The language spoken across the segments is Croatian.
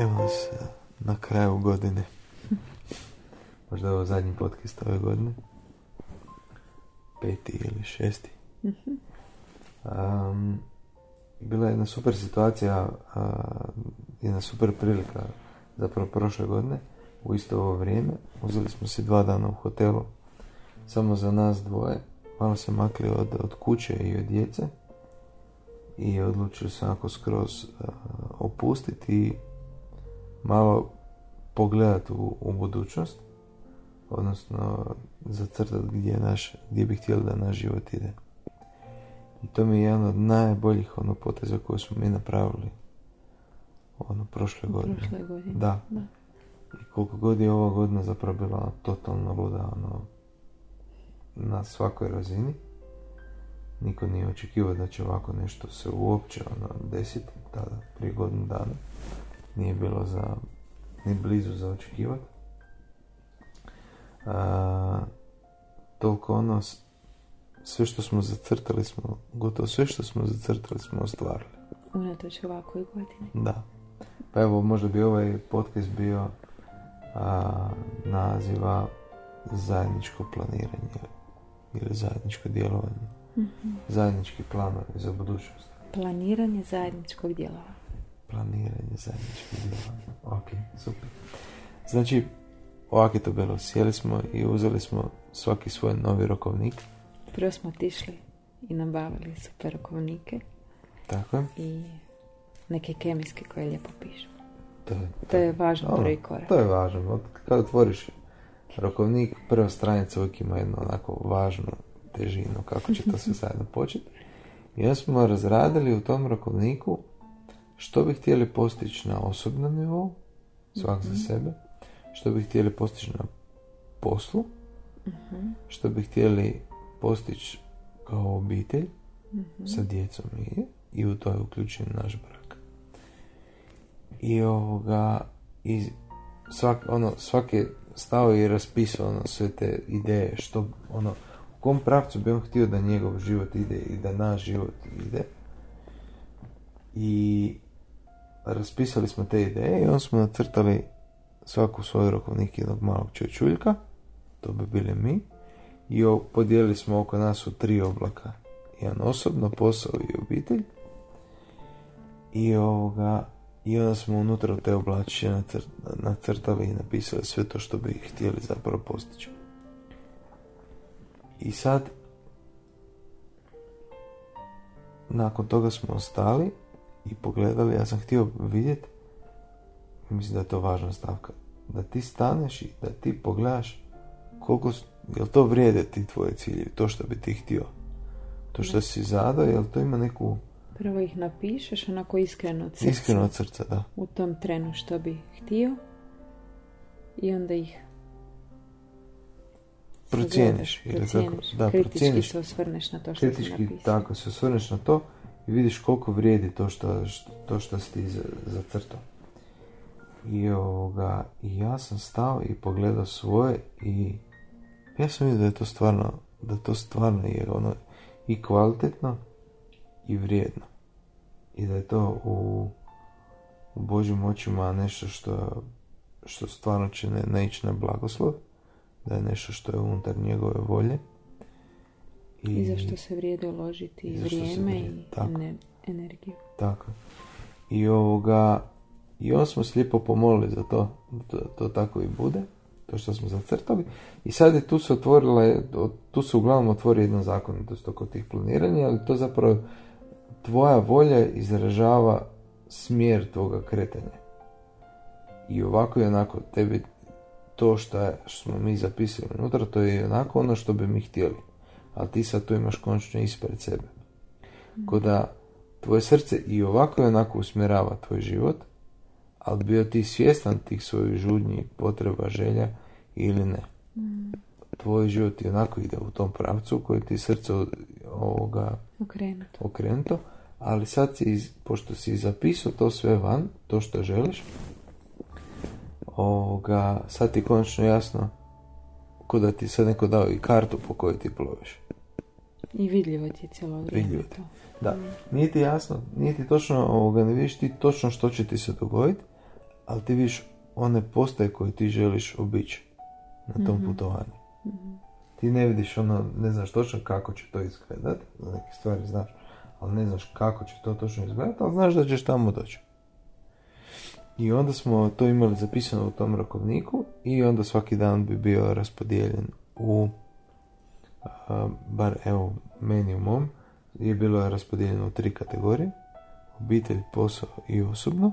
Evo nas eh, na kraju godine. Možda je ovo zadnji podcast ove godine. Peti ili šesti. Um, bila je jedna super situacija, uh, jedna super prilika zapravo prošle godine, u isto ovo vrijeme. Uzeli smo si dva dana u hotelu, samo za nas dvoje. Malo se makli od, od kuće i od djece i odlučili se onako skroz uh, opustiti i malo pogledati u, u budućnost odnosno zacrtati gdje, naš, gdje bi htjeli da naš život ide. I to mi je jedan od najboljih ono poteza koje smo mi napravili ono prošle godine. Prošle godine. Da. da. I koliko god je ova godina zapravo bila ono, totalno luda ono, na svakoj razini. Niko nije očekivao da će ovako nešto se uopće ono, desiti tada, prije godinu dana. Nije bilo za, ni blizu za očekivati. A, toliko ono, sve što smo zacrtali smo, gotovo sve što smo zacrtali smo ostvarili. Unatoč ovakvoj godini. Da. Pa evo, možda bi ovaj podcast bio a, naziva zajedničko planiranje ili zajedničko djelovanje. Zajednički planovi za budućnost. Planiranje zajedničkog djelovanja. Planiranje zajedničkog djelovanja. Ok, super. Znači, ovak je to bilo. Sjeli smo i uzeli smo svaki svoj novi rokovnik. Prvo smo otišli i nabavili super rokovnike Tako je. i neke kemijske koje lijepo pišu. To je, To je važan Ono, prvi korak. To je važno. Od- Kad otvoriš rokovnik, prva stranica uvijek ima jednu onako važnu težinu kako će to sve zajedno početi. I onda smo razradili u tom rokovniku što bi htjeli postići na osobnom nivou, svak za sebe, što bi htjeli postići na poslu, što bi htjeli postići kao obitelj? Sa djecom i, i u to je uključen naš brak. I ovoga, i svak, ono, svaki stao i raspisao ono, sve te ideje, što, ono, u kom pravcu bi on htio da njegov život ide i da naš život ide. I raspisali smo te ideje i onda smo nacrtali svaku svoj rokovnik jednog malog čovječuljka, to bi bili mi, i podijelili smo oko nas u tri oblaka. Jedan osobno, posao i obitelj. I ovoga, i onda smo unutra te oblačiće nacr- nacrtali i napisali sve to što bi htjeli zapravo postići. I sad, nakon toga smo ostali i pogledali, ja sam htio vidjeti, mislim da je to važna stavka, da ti staneš i da ti pogledaš koliko, jel to vrijede ti tvoje ciljevi, to što bi ti htio. To što si zadao, jel to ima neku Prvo ih napišeš onako iskreno od srca. iskreno od srca, da. U tom trenu što bi htio. I onda ih Procijeniš, ili kako- procijeniš. da, Kritički procijeniš. se osvrneš na to što si kritički napisao. tako se osvrneš na to i vidiš koliko vrijedi to što, to što si ti. I, ovoga, ja sam stao i pogledao svoje i ja sam vidio da je to stvarno, da to stvarno je ono i kvalitetno i vrijedno. I da je to u, u Božjim očima nešto što, što stvarno će ne, ne ići na blagoslov, da je nešto što je unutar njegove volje. I zašto se vrijedi uložiti I vrijeme vrijedi, i tako. ener- energiju. Tako. I ovoga, i onda smo se lijepo pomolili za to, da to tako i bude, to što smo zacrtali. I sad je tu se otvorila, tu se uglavnom otvori jedna zakonitost oko tih planiranja, ali to zapravo tvoja volja izražava smjer tvoga kretanja. I ovako i onako, tebi to što smo mi zapisali unutra, to je onako ono što bi mi htjeli. Ali ti sad to imaš končno ispred sebe. Ko da tvoje srce i ovako i onako usmjerava tvoj život, ali bio ti svjestan tih svojih žudnji, potreba, želja ili ne. Tvoj život i onako ide u tom pravcu koji ti srce ovoga Okrenuto. okrenuto, ali sad si, pošto si zapisao to sve van, to što želiš, ovoga, sad ti konačno jasno ko da ti sad neko dao i kartu po kojoj ti ploviš. I vidljivo ti je cijelo vrijeme Vidljivo ti. Da, nije ti jasno, nije ti točno, ovoga, ne vidiš ti točno što će ti se dogoditi, ali ti vidiš one postaje koje ti želiš obići na tom putovanju. Ti ne vidiš ono, ne znaš točno kako će to izgledat, za neke stvari znaš, ali ne znaš kako će to točno izgledat, ali znaš da ćeš tamo doći. I onda smo to imali zapisano u tom rokovniku i onda svaki dan bi bio raspodijeljen u, bar evo meni u mom, je bilo raspodijeljeno u tri kategorije, obitelj, posao i osobno.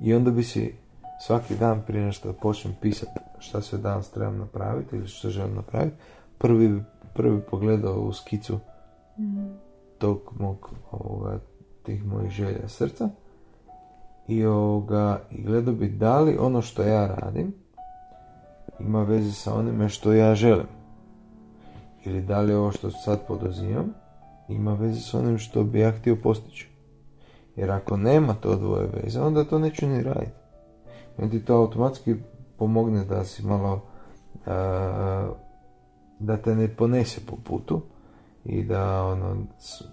I onda bi si svaki dan prije što počnem pisati šta sve danas trebam napraviti ili što želim napraviti, prvi, prvi pogledao u skicu tog mog, ovoga, tih mojih želja srca i, ovoga, i gledao bi da li ono što ja radim ima veze sa onime što ja želim. Ili da li ovo što sad poduzimam ima veze s onim što bi ja htio postići. Jer ako nema to dvoje veze, onda to neću ni raditi. I ti to automatski pomogne da si malo da te ne ponese po putu i da ono,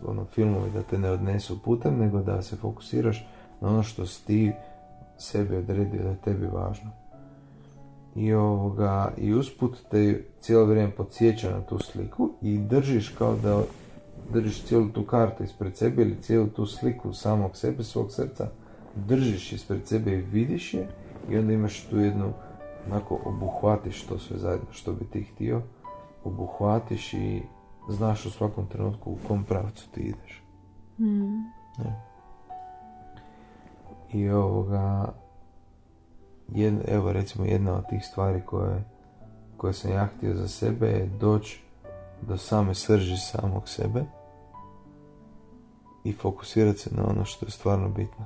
ono filmovi da te ne odnesu putem, nego da se fokusiraš na ono što si ti sebi odredio da je tebi važno. I ovoga, i usput te cijelo vrijeme podsjeća na tu sliku i držiš kao da držiš cijelu tu kartu ispred sebe ili cijelu tu sliku samog sebe, svog srca, držiš ispred sebe i vidiš je i onda imaš tu jednu, onako obuhvatiš to sve zajedno što bi ti htio, obuhvatiš i znaš u svakom trenutku u kom pravcu ti ideš. Ne. I ovoga, jed, evo recimo jedna od tih stvari koje, koje sam ja htio za sebe je doći do same srži samog sebe i fokusirati se na ono što je stvarno bitno.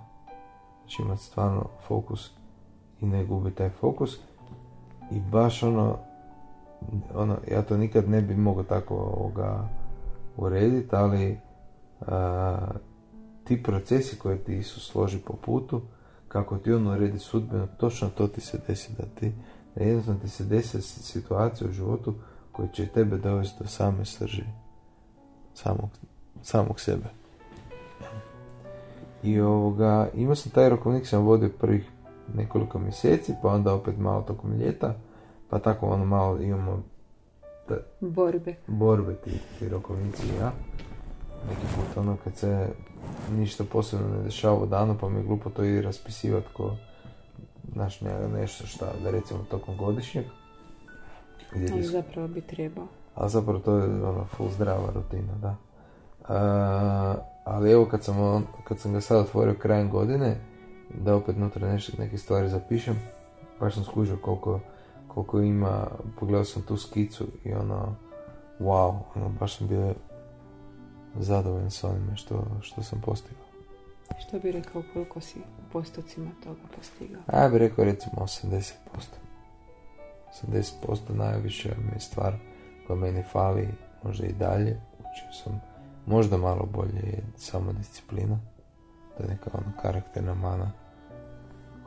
Znači imati stvarno fokus i ne gubiti taj fokus i baš ono, ono ja to nikad ne bi mogao tako ovoga urediti, ali ti procesi koje ti Isus složi po putu, kako ti on uredi sudbinu, točno to ti se desi da ti, da jednostavno ti se desi situacija u životu koja će tebe dovesti do same srži samog, samog sebe. I ovoga, imao sam taj rokovnik sam vodio prvih nekoliko mjeseci, pa onda opet malo tokom ljeta, pa tako ono malo imamo Borbe. borbe ti, ti rokovnici ja. Neki put ono kad se ništa posebno ne dešava u danu pa mi je glupo to i raspisivati ko znaš, ne, nešto šta, da recimo tokom godišnjeg. Gdje Ali zapravo bi trebao. a zapravo to je ono full zdrava rutina, da. A, ali evo kad sam, on- kad sam ga sad otvorio krajem godine, da opet unutra nešto, neke stvari zapišem, baš sam skužio koliko, koliko ima, pogledao sam tu skicu i ono, wow, ono, baš sam bio zadovoljan sa onime što, što sam postigao. Što bi rekao koliko si u postocima toga postigao? A ja bih rekao recimo 80%. 80% najviše mi je stvar koja meni fali, možda i dalje. Učio sam možda malo bolje je samo disciplina. To je neka ono karakterna mana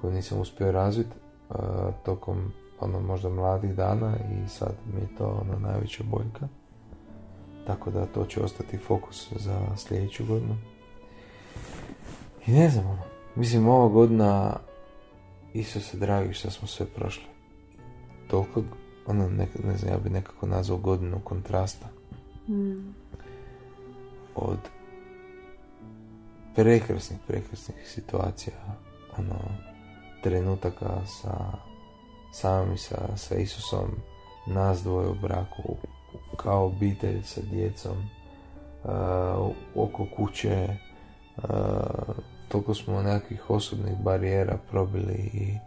koju nisam uspio razviti uh, tokom ono možda mladih dana i sad mi je to ono najveća boljka. Tako da to će ostati fokus za sljedeću godinu. I ne znam, ono, mislim ova godina Isuse dragi što smo sve prošli. Toliko, ono, ne, ne znam, ja bi nekako nazvao godinu kontrasta. Mm. Od prekrasnih, prekrasnih situacija, ono, trenutaka sa samim sa, sa Isusom, nas dvoje u braku, kao obitelj sa djecom, uh, oko kuće, uh, toliko smo nekakvih osobnih barijera probili i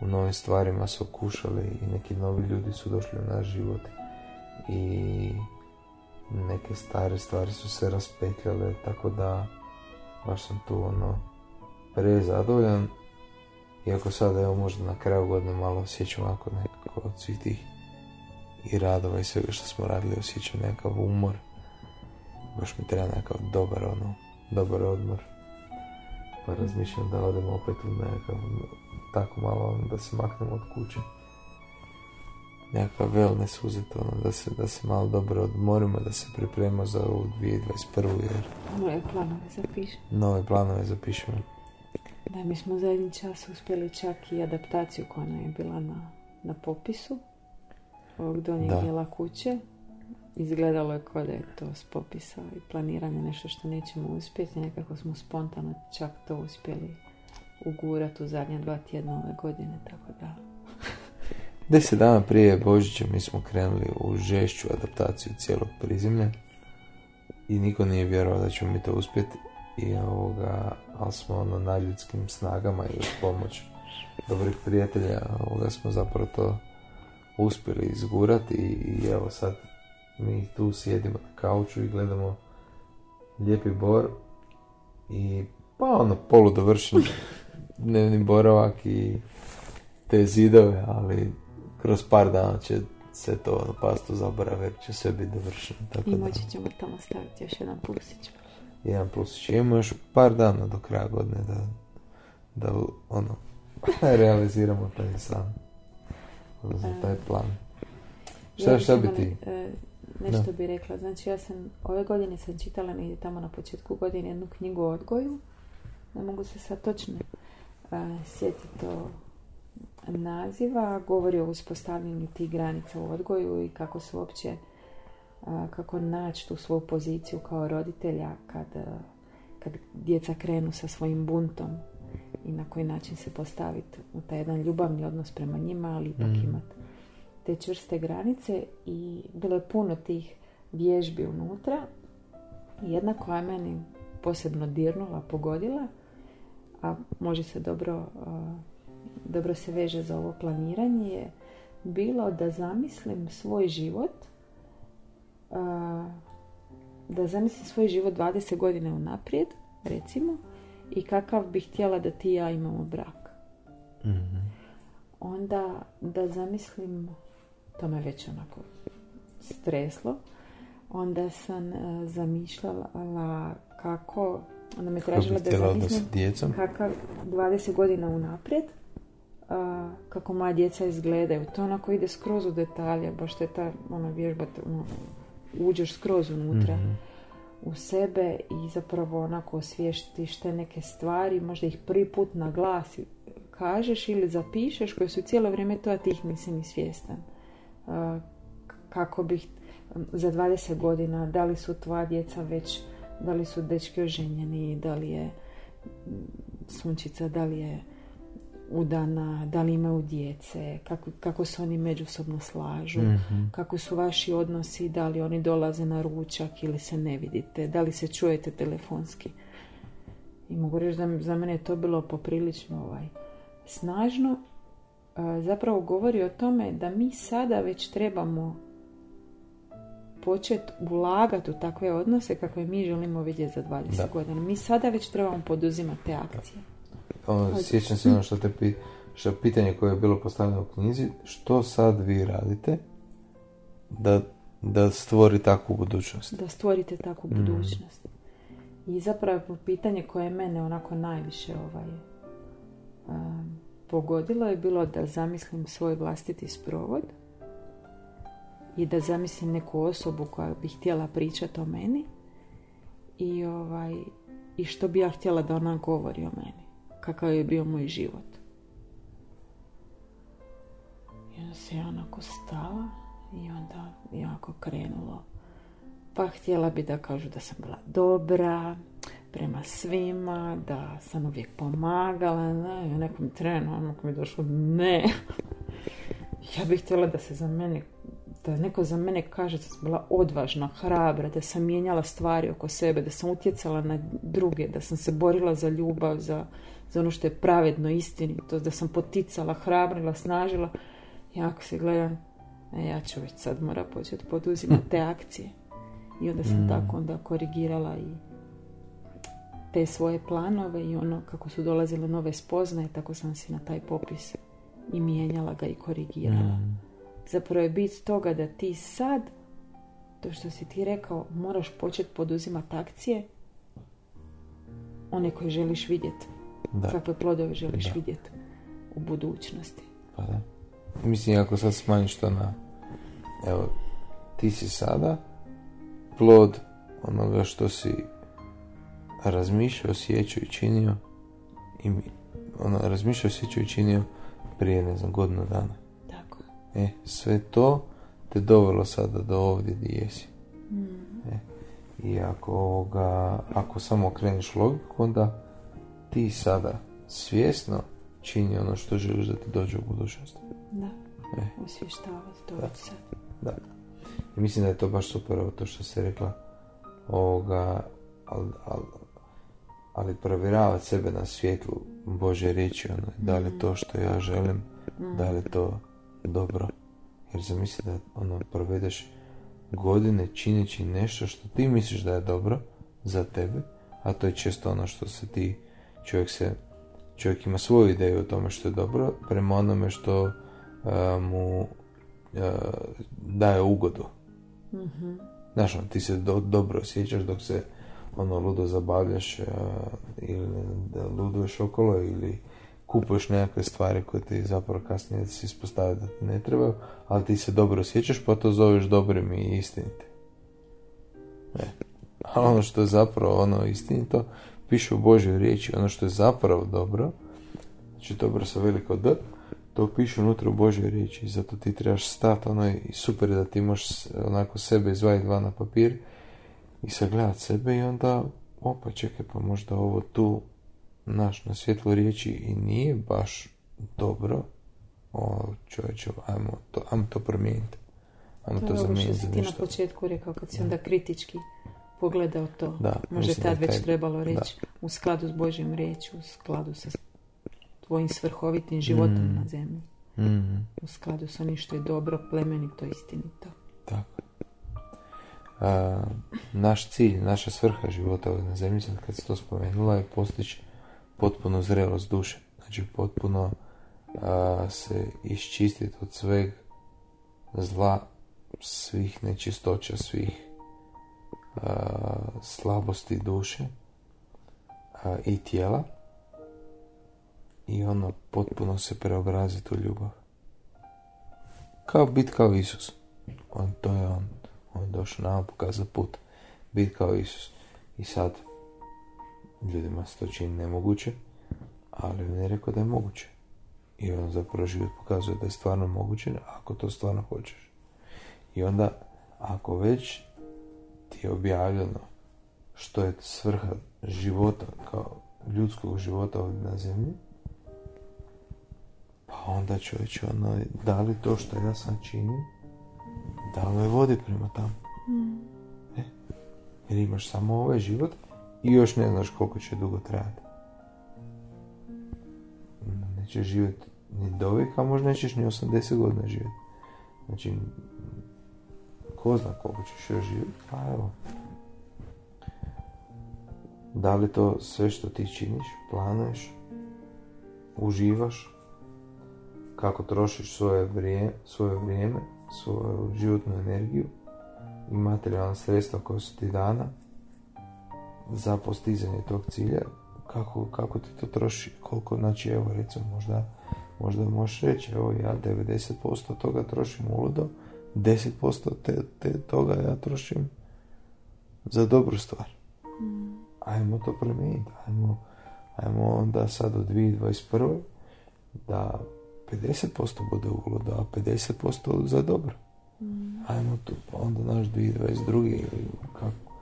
u novim stvarima se okušali i neki novi ljudi su došli u naš život i neke stare stvari su se raspetljale tako da baš sam tu ono prezadovoljan. Iako sad evo možda na kraju godine malo osjećam ovako nekako od svih tih i radova i svega što smo radili osjećam nekakav umor baš mi treba nekakav dobar ono dobar odmor pa razmišljam da odem opet u nekakav tako malo ono, da se maknem od kuće nekakav wellness uzeti ono, da se, da se malo dobro odmorimo da se pripremimo za ovu 2021. jer Moje planove zapiši. nove planove zapišemo Da, mi smo zadnji čas uspjeli čak i adaptaciju koja nam je bila na, na popisu ovog donjeg Da. dijela kuće. Izgledalo je kao da je to s popisa i planiranja nešto što nećemo uspjeti. Nekako smo spontano čak to uspjeli ugurati u zadnja dva tjedna ove godine, tako da... Deset dana prije Božića mi smo krenuli u žešću adaptaciju cijelog prizemlja i niko nije vjerovao da ćemo mi to uspjeti i ovoga, ali smo ono na ljudskim snagama i uz pomoć dobrih prijatelja ovoga smo zapravo to uspjeli izgurati i, i evo sad mi tu sjedimo na kauču i gledamo lijepi bor i pa ono poludovršen dnevni boravak i te zidove, ali kroz par dana će se to ono, past u zaborav jer će sve biti dovršeno. Tako I moći ćemo tamo staviti još jedan plusić. jedan plus imamo još par dana do kraja godine da, da ono, realiziramo taj san. Za taj plan. Šta, Ja šta bi ti? e, nešto bi rekla. Znači, ja sam, ove godine sam čitala negdje tamo na početku godine jednu knjigu o odgoju. Ne mogu se sad točno e, sjetiti to naziva. Govori o uspostavljanju tih granica u odgoju i kako se uopće e, kako naći tu svoju poziciju kao roditelja kad, kad djeca krenu sa svojim buntom i na koji način se postaviti u taj jedan ljubavni odnos prema njima, ali ipak Mhm. imati te čvrste granice i bilo je puno tih vježbi unutra. Jedna koja je meni posebno dirnula, pogodila, a može se dobro, dobro se veže za ovo planiranje, je bilo da zamislim svoj život, da zamislim svoj život 20 godina unaprijed, recimo, i kakav bih htjela da ti i ja imamo brak Mhm. onda da zamislim, to me već onako streslo, onda sam e, zamišljala kako, onda me tražila bi da zamislim kakav 20 godina unaprijed, a, kako moja djeca izgledaju. To onako ide skroz u detalje, baš to je ta ona vježba, ono, uđeš skroz unutra Mhm. U sebe i zapravo onako osvijestiš te neke stvari, možda ih prvi put na glas kažeš ili zapišeš koje su cijelo vrijeme to, a ti ih nisi ni svjestan. Kako bih za 20 godina, da li su tvoja djeca već, da li su dečki oženjeni, da li je sunčica, da li je udana, da li imaju djece, kako, kako se oni međusobno slažu, Mhm. kako su vaši odnosi, da li oni dolaze na ručak ili se ne vidite, da li se čujete telefonski. I mogu reći da za mene je to bilo poprilično ovaj, snažno. A, Zapravo govori o tome da mi sada već trebamo početi ulagati u takve odnose kakve mi želimo vidjeti za 20 Da. godina. Mi sada već trebamo poduzimati te akcije. Ono, sjećam se ono što te pi, što je pitanje koje je bilo postavljeno u knjizi, što sad vi radite da, da stvori takvu budućnost? da stvorite takvu Mm. budućnost. I zapravo pitanje koje je mene onako najviše ovaj, um, pogodilo je bilo da zamislim svoj vlastiti sprovod i da zamislim neku osobu koja bi htjela pričati o meni i, ovaj, i što bi ja htjela da ona govori o meni. Kakav je bio moj život. I onda se ja onako stala i onda je onako krenulo. Pa htjela bi da kažu da sam bila dobra prema svima, da sam uvijek pomagala, ne, u nekom trenu onako mi je došlo, ne. Ja bih htjela da se za mene, da neko za mene kaže da sam bila odvažna, hrabra, da sam mijenjala stvari oko sebe, da sam utjecala na druge, da sam se borila za ljubav, za, za ono što je pravedno, istinito, da sam poticala, hrabrila, snažila. Ja ako se gledam, e, ja ću već sad mora početi poduzimati te akcije. I onda sam Mm. tako onda korigirala i te svoje planove i ono kako su dolazile nove spoznaje, tako sam si na taj popis i mijenjala ga i korigirala. Mm. Zapravo je bit toga da ti sad, to što si ti rekao, moraš početi poduzimati akcije one koje želiš vidjeti. Da, Kakve plodove želiš Da. vidjeti u budućnosti. pa da. Mislim, ako sad smanjiš to na... Evo, ti si sada plod onoga što si razmišljao, osjećao i činio i ono, razmišljao si i činio prije, ne znam, godinu dana. Tako. E, sve to te dovelo sada do ovdje gdje jesi. Mm. E, I ako, ovoga, ako samo okreneš logiku, onda ti sada svjesno čini ono što želiš da ti dođe u budućnosti. Da. E. Osvještavati to Da. od sebe. Da. I mislim da je to baš super ovo to što si rekla. Ovoga, ali, ali, ali provjeravati sebe na svjetlu Bože riječi, ono, da li je to što ja želim, da li je to dobro. Jer zamisli da ono, provedeš godine čineći nešto što ti misliš da je dobro za tebe, a to je često ono što se ti, čovjek se, čovjek ima svoju ideju o tome što je dobro, prema onome što a, mu a, daje ugodu. Mhm. Znaš, ono, ti se do- dobro osjećaš dok se ono ludo zabavljaš a, ili luduješ okolo ili kupuješ nekakve stvari koje ti zapravo kasnije se ispostavljaju da ti ne trebaju, ali ti se dobro osjećaš pa to zoveš dobrim i istinitim. E. A ono što je zapravo ono istinito, piše u Božoj riječi, ono što je zapravo dobro, znači dobro sa veliko D, to piše unutra u Božoj riječi i zato ti trebaš stati ono i super je da ti možeš onako sebe izvaditi van na papir i sagledati sebe i onda opa čekaj pa možda ovo tu naš na svjetlu riječi i nije baš dobro. O čovječe ajmo to, ajmo to promijeniti ajmo To to, je zamijeniti si ti na početku rekao kad si onda kritički pogledao to. Da, je da tad je već taj- trebalo reći u skladu s Božjim riječi, u skladu sa tvojim svrhovitim životom Mm. na zemlji. Mhm. U skladu sa onim što je dobro, plemenito, istinito. Tako. A, naš cilj, naša svrha života ovdje na zemlji, sad kad se to spomenula, je postići potpuno zrelost duše. Znači potpuno a, se iščistiti od sveg zla, svih nečistoća, svih a, slabosti duše i tijela i ono potpuno se preobraziti u ljubav. Kao bit kao Isus. On, to je on. On je došao nama pokazati put. Bit kao Isus. I sad, ljudima se to čini nemoguće, ali on je rekao da je moguće. I on zapravo život pokazuje da je stvarno moguće, ako to stvarno hoćeš. I onda, ako već ti je objavljeno što je svrha života, kao ljudskog života ovdje na zemlji, pa onda čovječe, ono, da li to što ja sad činim, da li me vodi prema tamo? E, jer imaš samo ovaj život i još ne znaš koliko će dugo trajati. Nećeš živjeti ni do vijeka, a možda nećeš ni 80 godina živjeti. Znači, ko zna koliko ćeš još živjeti, pa evo. Da li to sve što ti činiš, planuješ, uživaš, kako trošiš svoje vrijeme, svoje vrijeme, svoju životnu energiju i materijalna sredstva koja su ti dana za postizanje tog cilja, kako, kako ti to troši, koliko, znači evo recimo možda, možda možeš reći, evo ja 90% toga trošim uludo, 10% te, te toga ja trošim za dobru stvar. Ajmo to promijeniti, ajmo, ajmo onda sad u 2021. da 50% bude uludo, a 50% za dobro. Ajmo tu, pa onda naš 2022. ili kako,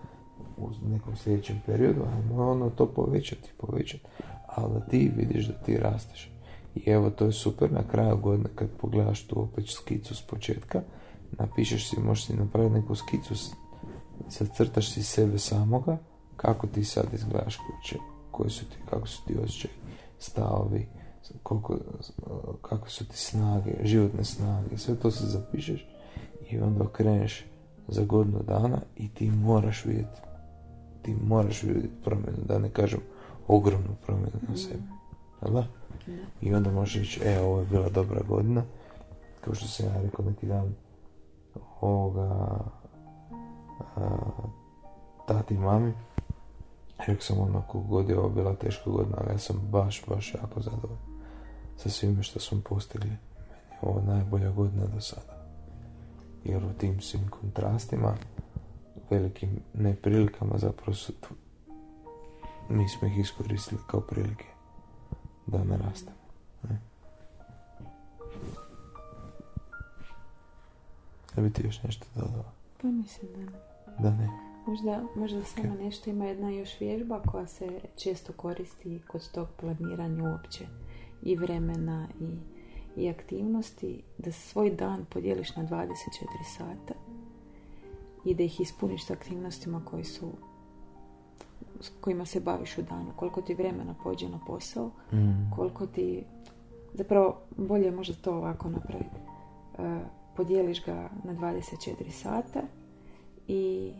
u nekom sljedećem periodu, ajmo ono to povećati, povećati. Ali da ti vidiš da ti rasteš. I evo, to je super, na kraju godine kad pogledaš tu opet skicu s početka, napišeš si, možeš si napraviti neku skicu, zacrtaš si sebe samoga, kako ti sad izgledaš kuće, koji su ti, kako su ti osjećaj, stavovi, koliko, kako su ti snage, životne snage, sve to se zapišeš i onda okreneš za godinu dana i ti moraš vidjeti ti moraš vidjeti promjenu, da ne kažem ogromnu promjenu na sebi. Jel da? I onda možeš reći, e, ovo je bila dobra godina, kao što sam ja rekao neki dan ovoga a, tati i mami, rekao sam ono koliko god je ovo bila teška godina, ali ja sam baš, baš jako zadovoljan sa svime što smo postigli. Meni je ovo najbolja godina do sada. Jer u tim svim kontrastima, velikim neprilikama zapravo su tu, mi smo ih iskoristili kao prilike da ne rastemo. Ne? Da bi ti još nešto dodala? Pa mislim da ne. Da ne. Možda, možda samo nešto ima jedna još vježba koja se često koristi kod tog planiranja uopće i vremena i, i aktivnosti, da svoj dan podijeliš na 24 sata i da ih ispuniš s aktivnostima koji su s kojima se baviš u danu, koliko ti vremena pođe na posao, Mm. koliko ti zapravo bolje je možda to ovako napraviti. E, podijeliš ga na 24 sata i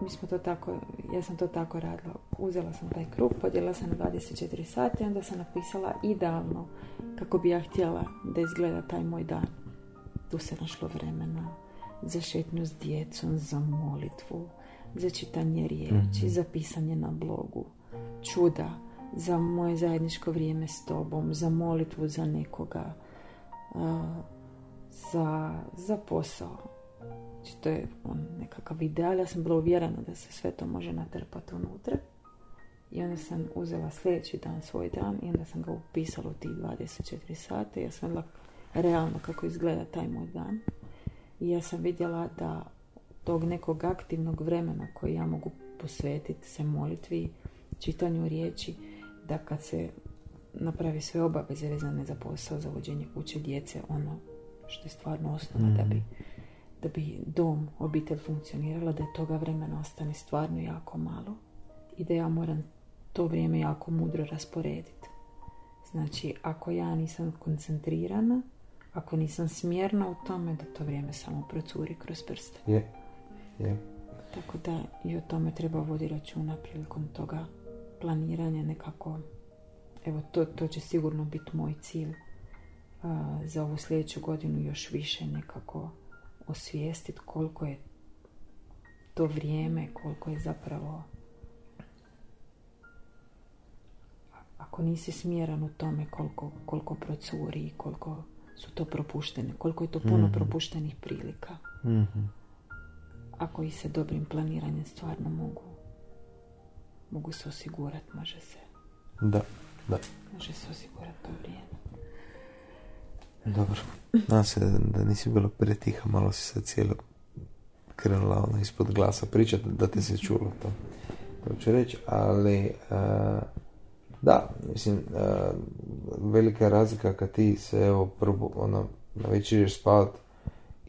mi smo to tako, ja sam to tako radila. Uzela sam taj krug, podijelila sam na 24 sata i onda sam napisala idealno kako bi ja htjela da izgleda taj moj dan. Tu se našlo vremena za šetnju s djecom, za molitvu, za čitanje riječi, za pisanje na blogu, čuda, za moje zajedničko vrijeme s tobom, za molitvu za nekoga, za, za posao. Znači, to je on nekakav ideal. Ja sam bila uvjerena da se sve to može natrpati unutra. I onda sam uzela sljedeći dan svoj dan i onda sam ga upisala u tih 24 sata. Ja sam vidjela realno kako izgleda taj moj dan. I ja sam vidjela da tog nekog aktivnog vremena koji ja mogu posvetiti se molitvi, čitanju riječi, da kad se napravi sve obaveze vezane za posao, za vođenje kuće djece, ono što je stvarno osnova da bi da bi dom, obitelj funkcionirala, da je toga vremena ostane stvarno jako malo i da ja moram to vrijeme jako mudro rasporediti. Znači, ako ja nisam koncentrirana, ako nisam smjerna u tome, da to vrijeme samo procuri kroz prste. Je. Je. Tako da i o tome treba voditi računa prilikom toga planiranja nekako. Evo, to, to će sigurno biti moj cilj a, za ovu sljedeću godinu još više nekako osvijestiti koliko je to vrijeme, koliko je zapravo ako nisi smjeran u tome koliko, koliko procuri i koliko su to propuštene, koliko je to puno propuštenih prilika Mhm. ako i se dobrim planiranjem stvarno mogu mogu se osigurati, može se Da. Da. može se osigurati to vrijeme. Dobro. Nadam se da, da nisi bila pretiha, malo si sad cijelo krenula ono ispod glasa pričati, da te se čulo to. To ću reći, ali a, da, mislim, a, velika razlika kad ti se evo probu, ono, na večer ideš spavat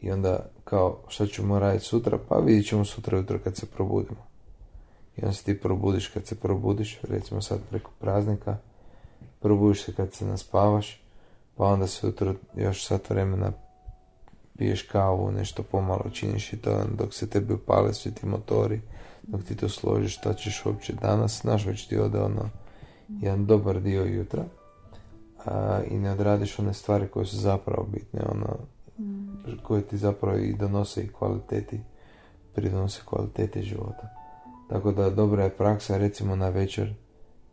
i onda kao šta ćemo raditi sutra, pa vidjet ćemo sutra jutro kad se probudimo. I onda se ti probudiš kad se probudiš, recimo sad preko praznika, probudiš se kad se naspavaš, pa onda se jutro još sat vremena piješ kavu, nešto pomalo činiš i to dok se tebi upale svi ti motori, dok ti to složiš, šta ćeš uopće danas, znaš već ti ode ono jedan dobar dio jutra a, i ne odradiš one stvari koje su zapravo bitne, ono koje ti zapravo i donose i kvaliteti, pridonose kvaliteti života. Tako da dobra je praksa recimo na večer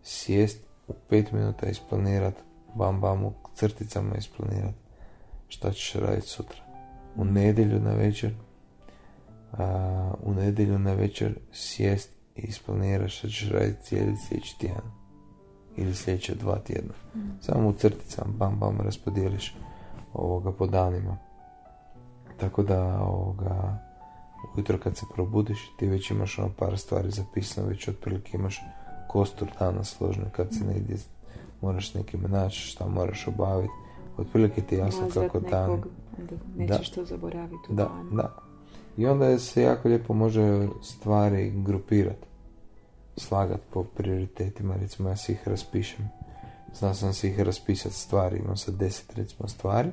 sjest u pet minuta isplanirat bam bam u crticama isplanirat šta ćeš raditi sutra. U nedjelju na večer a, u nedjelju na večer sjest i isplaniraš šta ćeš raditi cijeli sljedeći tjedan ili sljedeća dva tjedna. Samo u crticama bam bam raspodijeliš ovoga po danima. Tako da ovoga ujutro kad se probudiš ti već imaš ono par stvari zapisano, već otprilike imaš kostur dana složno kad se negdje moraš nekim naći šta moraš obaviti. Otprilike ti jasno kako dan... nećeš to zaboraviti u Da, danu. da. I onda se jako lijepo može stvari grupirati. Slagat po prioritetima, recimo ja si ih raspišem. Znao sam si ih raspisati stvari, imam sad deset recimo stvari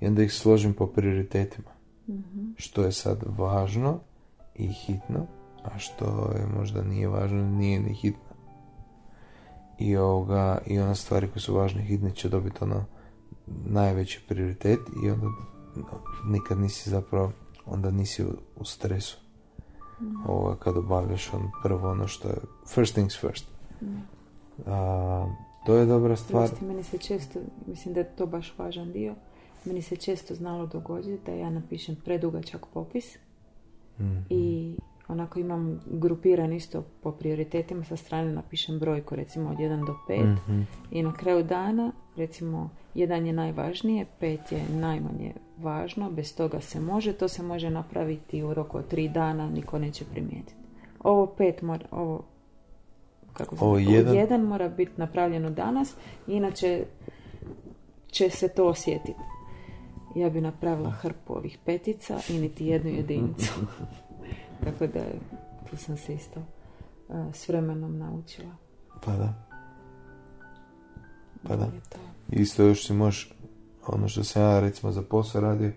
i onda ih složim po prioritetima. Što je sad važno i hitno, a što je možda nije važno, nije ni hitno. I, ovoga, i one stvari koje su važne hitne će dobiti ono najveći prioritet i onda nikad nisi zapravo onda nisi u, stresu. Ovoga kad obavljaš on prvo ono što je first things first. A, to je dobra stvar. Prosti, meni se često, mislim da je to baš važan dio, meni se često znalo dogoditi da ja napišem predugačak popis Mhm. i onako imam grupiran isto po prioritetima sa strane napišem brojku recimo od 1 do 5 Mhm. i na kraju dana recimo jedan je najvažnije, pet je najmanje važno, bez toga se može, to se može napraviti u roku od tri dana, niko neće primijetiti. Ovo pet mora, ovo kako se Ovo jedan? jedan mora biti napravljeno danas, inače će se to osjetiti. Ja bi napravila hrpu ovih petica i niti jednu jedinicu. Tako da tu sam se isto a, s vremenom naučila. Pa da. Pa da. Isto još si možeš, ono što sam ja recimo za posao radio,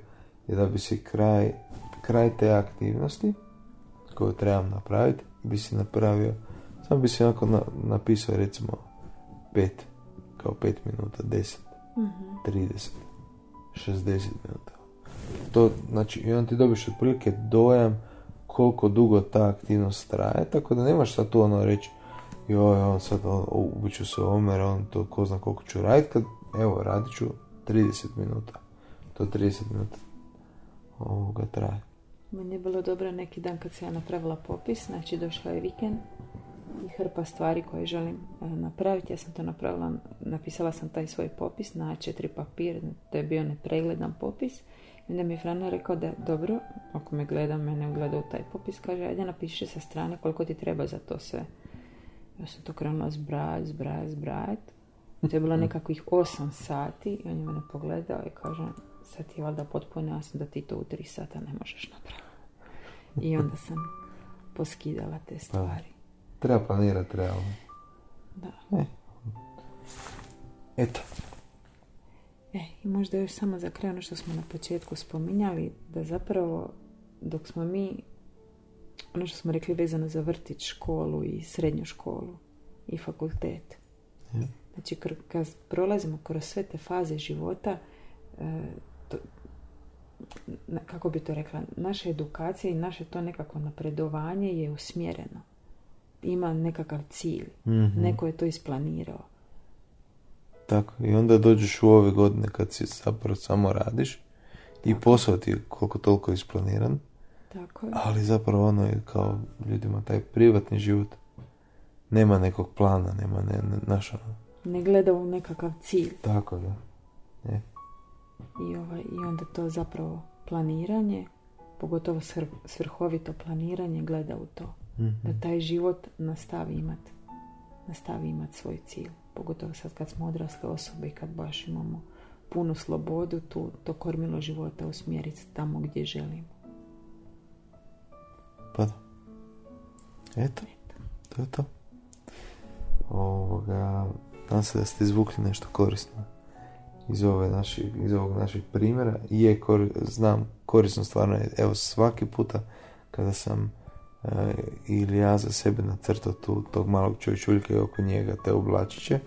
je da bi si kraj, kraj te aktivnosti koju trebam napraviti, bi si napravio, samo bi si onako na, napisao recimo pet, kao pet minuta, deset, Mhm. 30, 60 minuta. To, znači, i onda ti dobiš otprilike dojam koliko dugo ta aktivnost traje, tako da nemaš sad tu ono reći joj, on sad ubiću se omer, on to ko zna koliko ću raditi, kad evo, radit ću 30 minuta. To 30 minuta ovoga traje. Meni je bilo dobro neki dan kad sam ja napravila popis, znači došla je vikend i hrpa stvari koje želim e, napraviti. Ja sam to napravila, napisala sam taj svoj popis na A4 papir, to je bio nepregledan popis. I mi je Frano rekao da dobro, ako me gleda, mene ugleda u taj popis, kaže ajde napiši sa strane koliko ti treba za to sve. Ja sam to krenula zbrajat, zbrajat, zbrajat. To je bilo nekakvih 8 sati i on je mene pogledao i kaže sad ti je valjda potpuno jasno da ti to u 3 sata ne možeš napraviti. I onda sam poskidala te stvari. Treba planirati realno. Da. Eto. E, i možda još samo za kraj ono što smo na početku spominjali, da zapravo dok smo mi, ono što smo rekli vezano za vrtić, školu i srednju školu i fakultet. Ja. Znači, kad prolazimo kroz sve te faze života, e, to, kako bi to rekla, naša edukacija i naše to nekako napredovanje je usmjereno. Ima nekakav cilj. Mhm. Neko je to isplanirao. Tako, i onda dođeš u ove godine kad si zapravo samo radiš i posao ti je koliko toliko isplaniran, Tako je. ali zapravo ono je kao ljudima taj privatni život nema nekog plana, nema ne, ne, naša, Ne gleda u nekakav cilj. tako da. Je. I, ovaj, I onda to zapravo planiranje, pogotovo svrhovito planiranje gleda u to. Mhm. Da taj život nastavi imat, nastavi imat svoj cilj. Pogotovo sad kad smo odrasle osobe i kad baš imamo punu slobodu, tu, to kormilo života usmjeriti tamo gdje želimo. Pa da. Eto, to je to. Ovoga, nadam se da ste izvukli nešto korisno iz, ove naši, iz ovog našeg primjera. Je, kor, znam, korisno stvarno je, evo svaki puta kada sam ili ja za sebe nacrtao tu, tog malog čovječuljka i oko njega te oblačiće,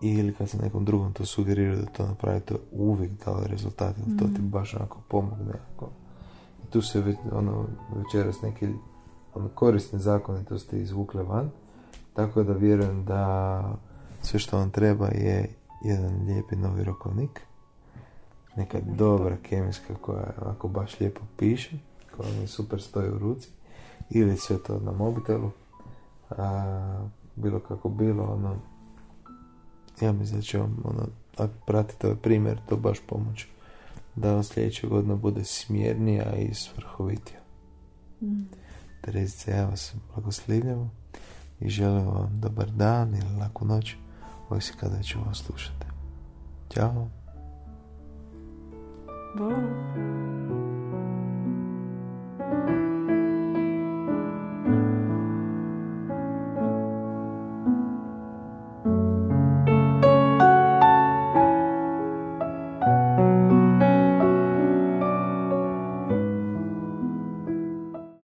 ili kad sam nekom drugom to sugerirao da to napravi, to je uvijek dalo rezultat, jer to ti baš onako pomogne. Ako, i tu se već, ono, večeras neke ono, korisne zakonitosti izvukle van, tako da vjerujem da sve što vam treba je jedan lijepi novi rokovnik, neka dobra kemijska koja onako baš lijepo piše, koja mi super stoji u ruci, ili sve to na mobitelu, a, bilo kako bilo, ono, ja mislim da će vam, ono, ako pratite ovaj primjer, to baš pomoći da vam sljedeće godine bude smjernija i svrhovitija. Mm. Terezice, ja vas blagoslivljam i želim vam dobar dan ili laku noć, ovisi kada ću vas slušati. Ćao! Bog.